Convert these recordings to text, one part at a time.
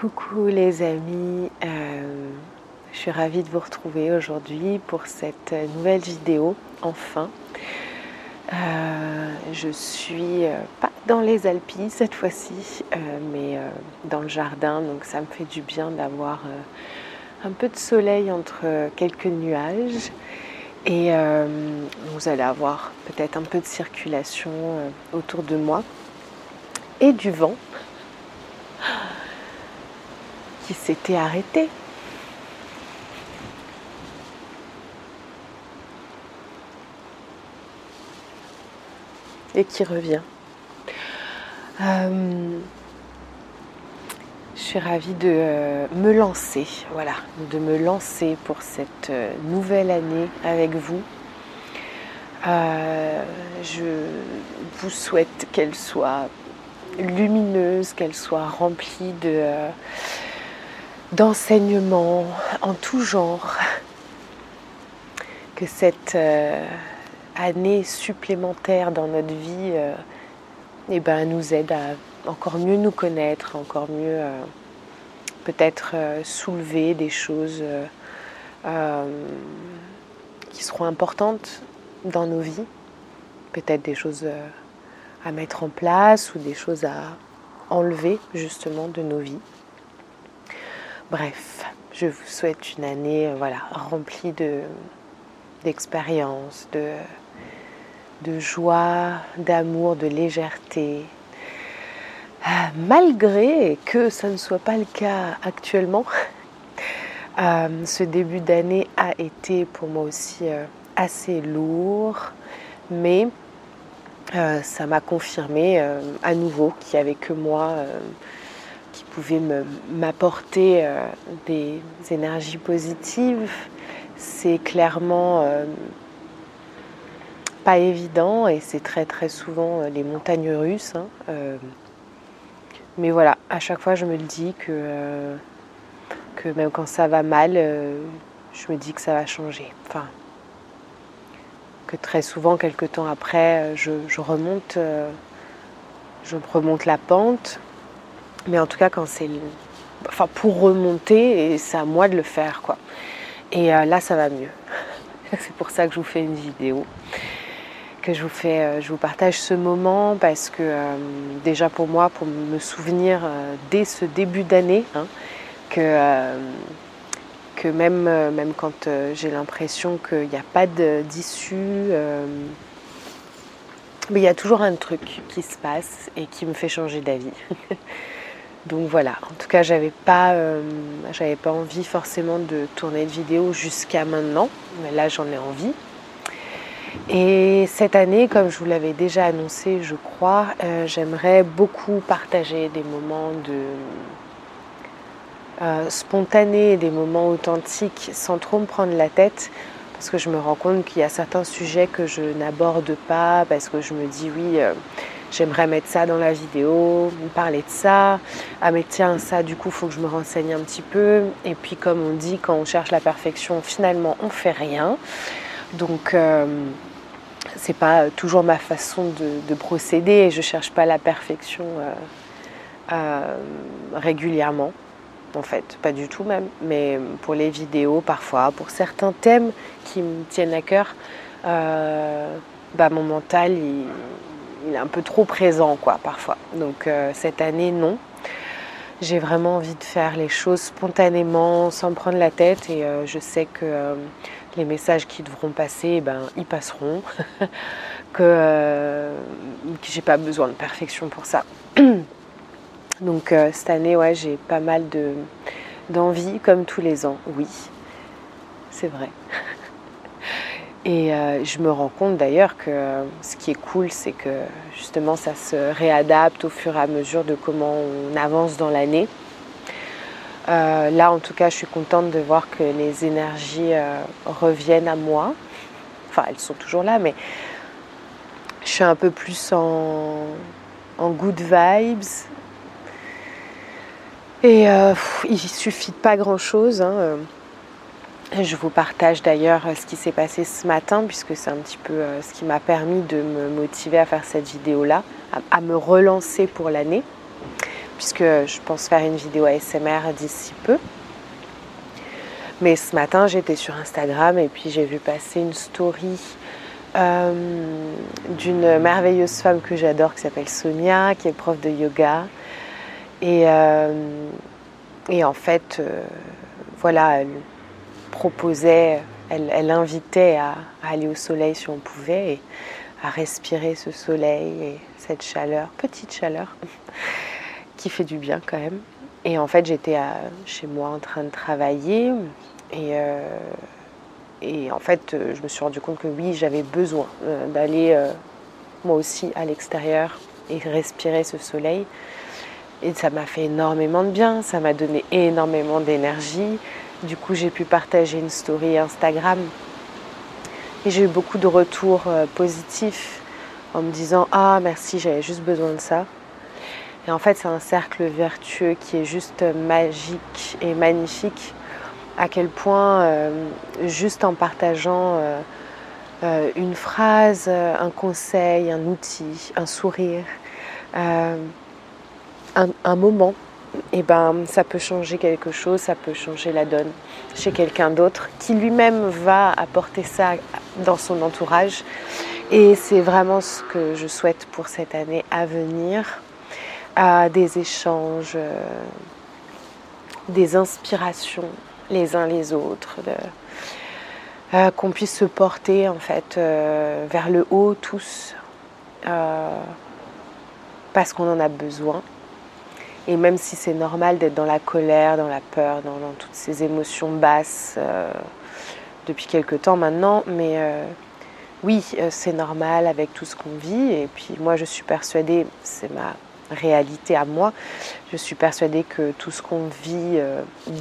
Coucou les amis, euh, je suis ravie de vous retrouver aujourd'hui pour cette nouvelle vidéo, enfin. Euh, je suis euh, pas dans les Alpes cette fois-ci, mais dans le jardin, donc ça me fait du bien d'avoir un peu de soleil entre quelques nuages. Et vous allez avoir peut-être un peu de circulation autour de moi et du vent qui s'était arrêté. Et qui revient. Euh, je suis ravie de euh, me lancer, voilà, de me lancer pour cette euh, nouvelle année avec vous. je vous souhaite qu'elle soit lumineuse, qu'elle soit remplie de, d'enseignement en tout genre, que cette euh, année supplémentaire dans notre vie euh, eh ben, nous aide à encore mieux nous connaître, encore mieux euh, peut-être soulever des choses qui seront importantes dans nos vies, peut-être des choses à mettre en place ou des choses à enlever justement de nos vies. Bref, je vous souhaite une année euh, remplie de, d'expériences, de, joie, d'amour, de légèreté. Ah, malgré que ça ne soit pas le cas actuellement, euh, ce début d'année a été pour moi aussi euh, assez lourd, mais ça m'a confirmé à nouveau qu'il n'y avait que moi qui pouvait m'apporter euh, des énergies positives. C'est clairement euh, pas évident et c'est très très souvent euh, les montagnes russes. Hein, mais voilà, à chaque fois je me dis que, que même quand ça va mal, je me dis que ça va changer. Enfin, que très souvent, quelques temps après, je remonte, je remonte la pente mais en tout cas, quand c'est. Enfin, pour remonter, et c'est à moi de le faire, quoi. Et euh, là, ça va mieux. c'est pour ça que je vous fais une vidéo. Que je vous, fais, euh, je vous partage ce moment parce que, euh, déjà pour moi, pour me souvenir dès ce début d'année, hein, que, que même, même quand j'ai l'impression qu'il n'y a pas d'issue, mais il y a toujours un truc qui se passe et qui me fait changer d'avis. Donc voilà, en tout cas, j'avais pas, euh, pas envie forcément de tourner de vidéo jusqu'à maintenant, mais là j'en ai envie. Et cette année, comme je vous l'avais déjà annoncé, je crois, euh, j'aimerais beaucoup partager des moments de euh, spontanés, des moments authentiques, sans trop me prendre la tête, parce que je me rends compte qu'il y a certains sujets que je n'aborde pas, parce que je me dis oui j'aimerais mettre ça dans la vidéo, parler de ça. Ah mais tiens, ça du coup, il faut que je me renseigne un petit peu. Et puis comme on dit, quand on cherche la perfection, finalement, on fait rien. Donc euh, c'est pas toujours ma façon de, procéder je cherche pas la perfection euh, euh, régulièrement. En fait, pas du tout même, mais pour les vidéos parfois, pour certains thèmes qui me tiennent à cœur, bah, mon mental il, il est un peu trop présent quoi parfois. Donc euh, cette année non. J'ai vraiment envie de faire les choses spontanément, sans prendre la tête et euh, je sais que euh, les messages qui devront passer, eh ben, ils passeront. que, j'ai pas besoin de perfection pour ça. Donc cette année, ouais, j'ai pas mal de, d'envie, comme tous les ans, oui, c'est vrai. Et euh, je me rends compte d'ailleurs que euh, ce qui est cool, c'est que justement ça se réadapte au fur et à mesure de comment on avance dans l'année. Euh, là, en tout cas, je suis contente de voir que les énergies reviennent à moi. Enfin, elles sont toujours là, mais je suis un peu plus en, good vibes. Et il suffit de pas grand-chose. Hein, je vous partage d'ailleurs ce qui s'est passé ce matin, puisque c'est un petit peu euh, ce qui m'a permis de me motiver à faire cette vidéo-là, à me relancer pour l'année. puisque je pense faire une vidéo ASMR d'ici peu. Mais ce matin, j'étais sur Instagram et puis j'ai vu passer une story euh, d'une merveilleuse femme que j'adore qui s'appelle Sonia, qui est prof de yoga. Et, euh, et en fait, euh, voilà, proposait, elle, invitait à, aller au soleil si on pouvait et à respirer ce soleil et cette chaleur, petite chaleur, qui fait du bien quand même. Et en fait, j'étais chez moi en train de travailler et, euh, et en fait, je me suis rendu compte que oui, j'avais besoin d'aller moi aussi à l'extérieur et respirer ce soleil. Et ça m'a fait énormément de bien, ça m'a donné énormément d'énergie. Du coup, j'ai pu partager une story Instagram. Et j'ai eu beaucoup de retours euh, positifs en me disant Ah, merci, j'avais juste besoin de ça. Et en fait, c'est un cercle vertueux qui est juste magique et magnifique. À quel point, euh, juste en partageant euh, une phrase, un conseil, un outil, un sourire, un, moment, et eh ben, ça peut changer quelque chose, ça peut changer la donne chez quelqu'un d'autre qui lui-même va apporter ça dans son entourage. Et c'est vraiment ce que je souhaite pour cette année à venir, des échanges, euh, des inspirations les uns les autres, euh, qu'on puisse se porter en fait euh, vers le haut tous, parce qu'on en a besoin et même si c'est normal d'être dans la colère, dans la peur, dans, toutes ces émotions basses euh, depuis quelque temps maintenant, mais euh, oui, euh, c'est normal avec tout ce qu'on vit. Et puis moi, je suis persuadée, c'est ma réalité à moi, je suis persuadée que tout ce qu'on vit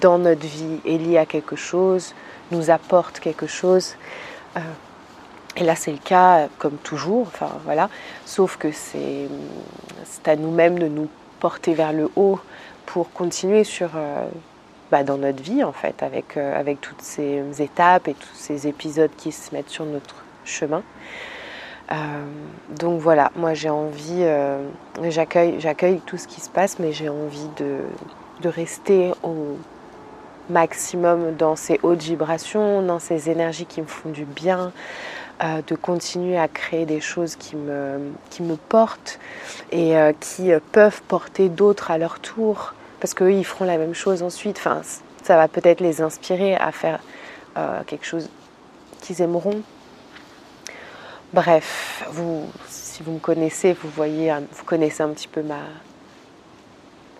dans notre vie est lié à quelque chose, nous apporte quelque chose. Et là, c'est le cas, comme toujours, enfin voilà, sauf que c'est à nous-mêmes de nous porter vers le haut pour continuer sur, euh, bah, dans notre vie en fait, avec, euh, avec toutes ces étapes et tous ces épisodes qui se mettent sur notre chemin. Euh, donc voilà, moi j'ai envie, j'accueille, j'accueille tout ce qui se passe, mais j'ai envie de, de rester au maximum dans ces hautes vibrations, dans ces énergies qui me font du bien, de continuer à créer des choses qui me, qui me portent et euh, qui euh, peuvent porter d'autres à leur tour, parce qu'eux, ils feront la même chose ensuite. Enfin, ça va peut-être les inspirer à faire euh, quelque chose qu'ils aimeront. Bref, vous, si vous me connaissez, vous voyez, vous connaissez un petit peu ma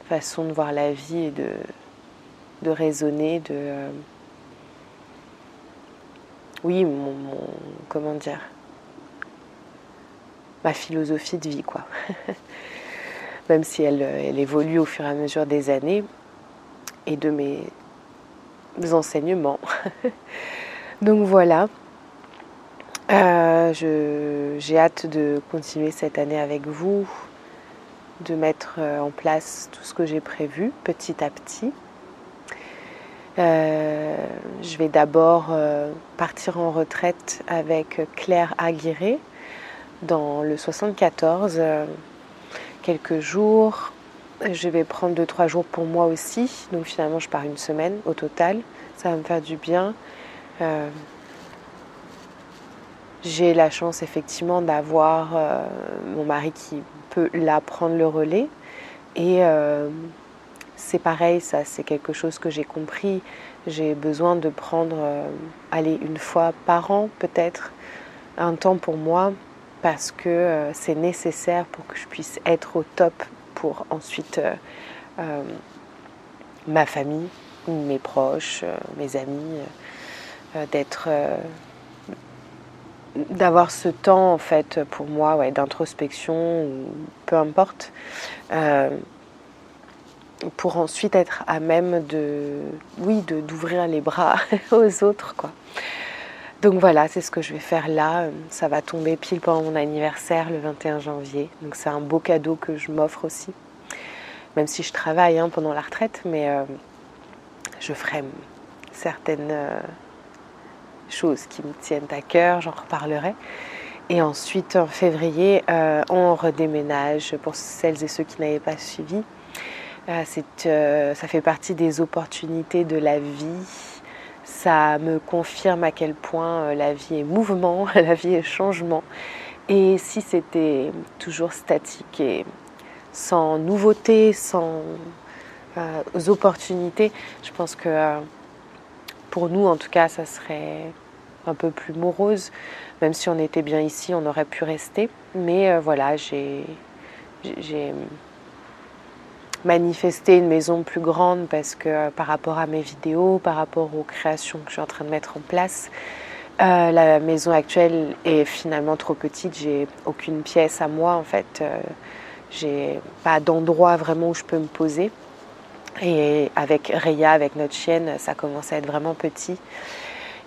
façon de voir la vie et de, de raisonner, de oui, mon, comment dire, ma philosophie de vie, quoi. Même si elle, elle, évolue au fur et à mesure des années et de mes enseignements. Donc voilà. Euh, j'ai hâte de continuer cette année avec vous, de mettre euh, en place tout ce que j'ai prévu petit à petit. Euh, je vais d'abord euh, partir en retraite avec Claire Aguirre dans le 74, euh, quelques jours. Je vais prendre 2-3 jours pour moi aussi, donc finalement je pars une semaine au total. Ça va me faire du bien. J'ai la chance effectivement d'avoir mon mari qui peut là prendre le relais et c'est pareil, ça c'est quelque chose que j'ai compris. J'ai besoin de prendre, euh, aller une fois par an peut-être, un temps pour moi parce que euh, c'est nécessaire pour que je puisse être au top pour ensuite euh, ma famille, mes proches, mes amis, d'être d'avoir ce temps en fait pour moi ouais, d'introspection ou peu importe pour ensuite être à même de, oui, d'ouvrir les bras aux autres, quoi. Donc voilà, c'est ce que je vais faire là. Ça va tomber pile pendant mon anniversaire le 21 janvier. Donc c'est un beau cadeau que je m'offre aussi. Même si je travaille hein, pendant la retraite, mais euh, je ferai certaines euh, choses qui me tiennent à cœur, j'en reparlerai. Et ensuite, en février, euh, on redéménage pour celles et ceux qui n'avaient pas suivi. Ça fait partie des opportunités de la vie. Ça me confirme à quel point la vie est mouvement, la vie est changement. Et si c'était toujours statique et sans nouveauté, sans opportunités, je pense que pour nous, en tout cas, ça serait un peu plus morose. Même si on était bien ici, on aurait pu rester. Mais euh, voilà, j'ai manifesté une maison plus grande parce que euh, par rapport à mes vidéos, par rapport aux créations que je suis en train de mettre en place, euh, la maison actuelle est finalement trop petite. J'ai aucune pièce à moi en fait. j'ai pas d'endroit vraiment où je peux me poser. Et avec Reya, avec notre chienne, ça commence à être vraiment petit.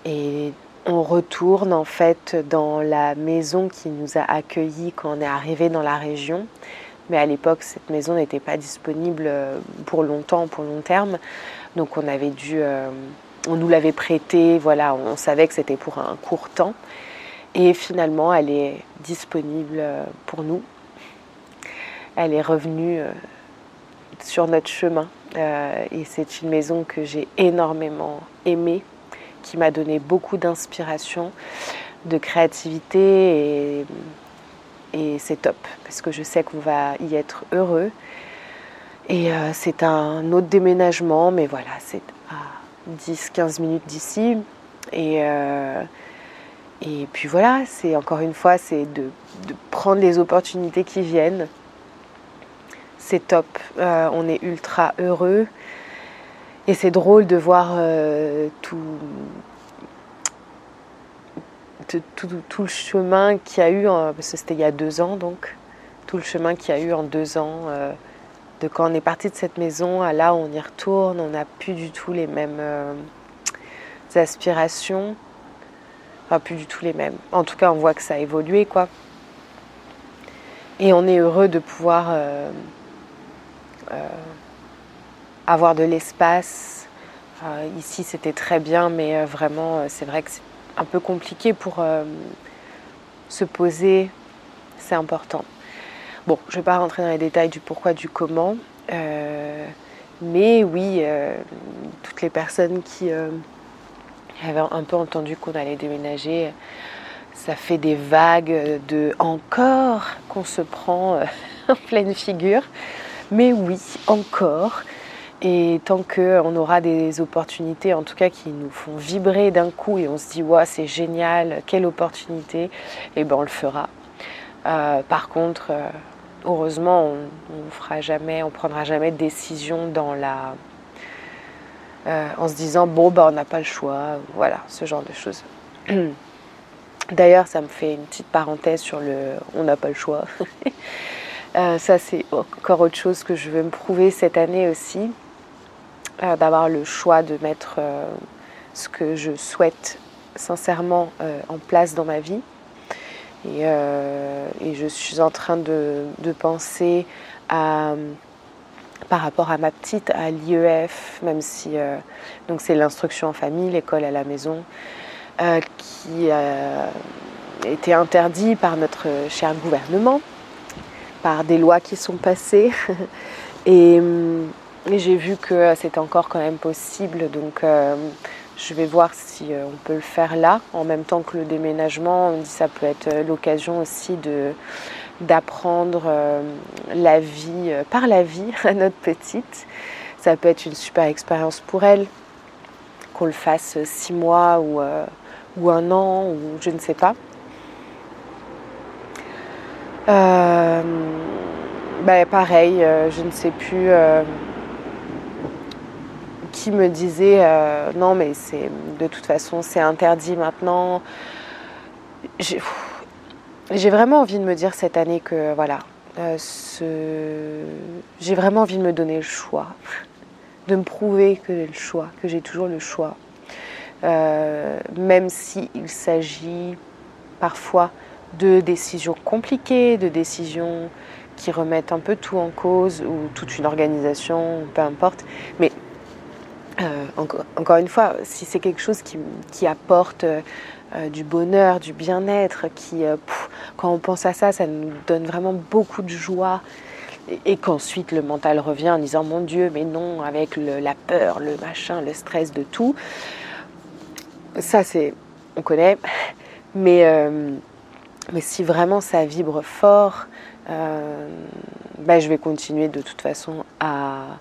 Et on retourne en fait dans la maison qui nous a accueillis quand on est arrivé dans la région. Mais à l'époque, cette maison n'était pas disponible euh, pour longtemps, pour long terme. Donc on avait dû, euh, on nous l'avait prêtée, voilà, on savait que c'était pour un court temps. Et finalement, elle est disponible euh, pour nous. Elle est revenue sur notre chemin. et c'est une maison que j'ai énormément aimée qui m'a donné beaucoup d'inspiration, de créativité et, et c'est top parce que je sais qu'on va y être heureux. Et euh, c'est un autre déménagement, mais voilà, c'est à 10-15 minutes d'ici. Et, euh, et puis voilà, c'est encore une fois, c'est de, prendre les opportunités qui viennent. C'est top, euh, on est ultra heureux. Et c'est drôle de voir euh, tout, le chemin qu'il y a eu, parce que c'était il y a deux ans donc, tout le chemin qu'il y a eu en deux ans, euh, de quand on est parti de cette maison à là où on y retourne, on n'a plus du tout les mêmes euh, aspirations, enfin plus du tout les mêmes. En tout cas, on voit que ça a évolué quoi. Et on est heureux de pouvoir avoir de l'espace. Euh, ici, c'était très bien, mais euh, vraiment, euh, c'est vrai que c'est un peu compliqué pour se poser. C'est important. Bon, je ne vais pas rentrer dans les détails du pourquoi, du comment. mais oui, toutes les personnes qui avaient un peu entendu qu'on allait déménager, ça fait des vagues de encore qu'on se prend en pleine figure. Mais oui, encore. Et tant qu'on aura des opportunités, en tout cas qui nous font vibrer d'un coup et on se dit c'est génial, quelle opportunité, et eh ben on le fera. Euh, par contre, euh, heureusement, on, on fera jamais, on prendra jamais de décision dans la, euh, en se disant bon bah on n'a pas le choix, voilà ce genre de choses. D'ailleurs, ça me fait une petite parenthèse sur le on n'a pas le choix. ça c'est encore autre chose que je veux me prouver cette année aussi. Euh, d'avoir le choix de mettre euh, ce que je souhaite sincèrement euh, en place dans ma vie. Et, je suis en train de, penser à, par rapport à ma petite, à l'IEF, même si c'est l'instruction en famille, l'école à la maison, qui a été interdit par notre cher gouvernement, par des lois qui sont passées. Et et j'ai vu que euh, c'était encore quand même possible, donc euh, je vais voir si euh, on peut le faire là, en même temps que le déménagement. On dit ça peut être l'occasion aussi de d'apprendre la vie par la vie à notre petite. Ça peut être une super expérience pour elle, qu'on le fasse six mois ou, ou un an ou je ne sais pas. bah, pareil, je ne sais plus qui me disait euh, non mais c'est de toute façon c'est interdit maintenant. J'ai vraiment envie de me dire cette année que voilà, euh, j'ai vraiment envie de me donner le choix, de me prouver que j'ai le choix, que j'ai toujours le choix. Euh, même s'il s'agit parfois de décisions compliquées, de décisions qui remettent un peu tout en cause ou toute une organisation, peu importe. Mais euh, encore, une fois, si c'est quelque chose qui, apporte euh, du bonheur, du bien-être, qui, euh, quand on pense à ça, ça nous donne vraiment beaucoup de joie et, qu'ensuite le mental revient en disant mon Dieu, mais non, avec la peur, le machin, le stress de tout. Ça, c'est, on connaît. Mais, euh, mais si vraiment ça vibre fort, euh, bah, je vais continuer de toute façon à.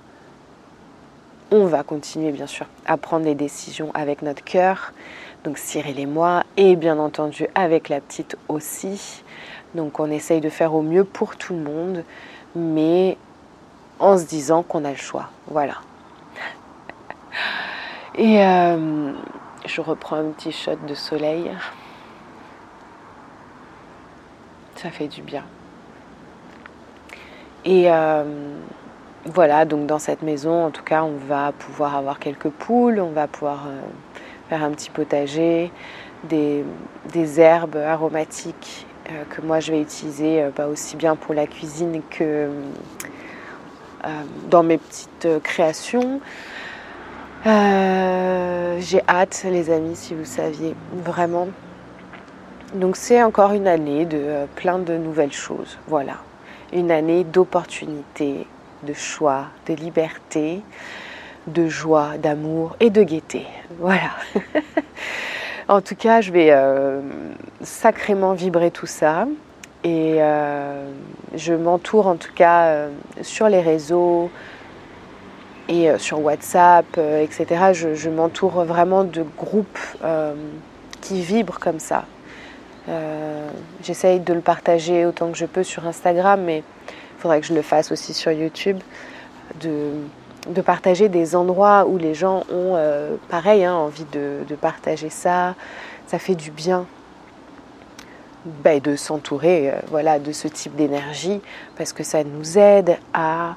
On va continuer bien sûr à prendre les décisions avec notre cœur, donc Cyril et moi, et bien entendu avec la petite aussi. Donc on essaye de faire au mieux pour tout le monde, mais en se disant qu'on a le choix. Voilà. Et euh, je reprends un petit shot de soleil. Ça fait du bien. Et euh, voilà, donc dans cette maison, en tout cas, on va pouvoir avoir quelques poules, on va pouvoir euh, faire un petit potager, des, herbes aromatiques euh, que moi je vais utiliser pas aussi bien pour la cuisine que dans mes petites créations. J'ai hâte, les amis, si vous saviez, vraiment. Donc c'est encore une année de plein de nouvelles choses. Voilà une année d'opportunités, de choix, de liberté, de joie, d'amour et de gaieté. Voilà. en tout cas, je vais euh, sacrément vibrer tout ça. Et euh, je m'entoure en tout cas euh, sur les réseaux et sur WhatsApp, etc. Je, m'entoure vraiment de groupes qui vibrent comme ça, j'essaye de le partager autant que je peux sur Instagram, mais il faudrait que je le fasse aussi sur YouTube, de, partager des endroits où les gens ont, euh, pareil, hein, envie de, partager ça. Ça fait du bien ben, de s'entourer euh, voilà, de ce type d'énergie, parce que ça nous aide à,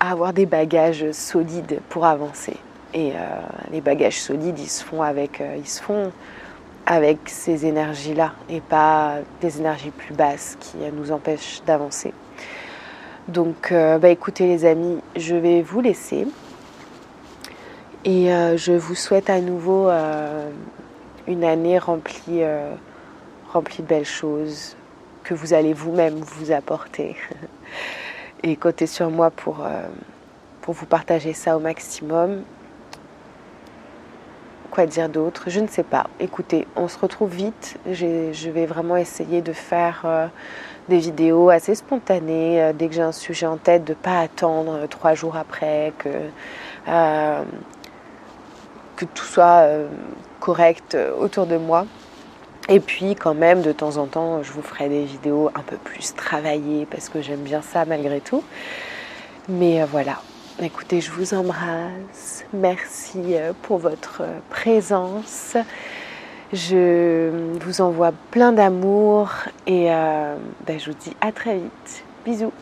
avoir des bagages solides pour avancer. Et les bagages solides, ils se font avec, ils se font avec ces énergies-là et pas des énergies plus basses qui nous empêchent d'avancer. Donc euh, bah, écoutez les amis, je vais vous laisser. Et euh, je vous souhaite à nouveau euh, une année remplie, de belles choses que vous allez vous-même vous apporter. Et comptez sur moi pour vous partager ça au maximum quoi dire d'autre Je ne sais pas. Écoutez, on se retrouve vite. Je vais vraiment essayer de faire euh, des vidéos assez spontanées euh, dès que j'ai un sujet en tête, de pas attendre euh, trois jours après que tout soit correct autour de moi. Et puis quand même, de temps en temps, je vous ferai des vidéos un peu plus travaillées parce que j'aime bien ça malgré tout. Mais voilà, Écoutez, je vous embrasse. Merci euh, pour votre euh, présence. Je vous envoie plein d'amour et euh, ben, je vous dis à très vite. Bisous.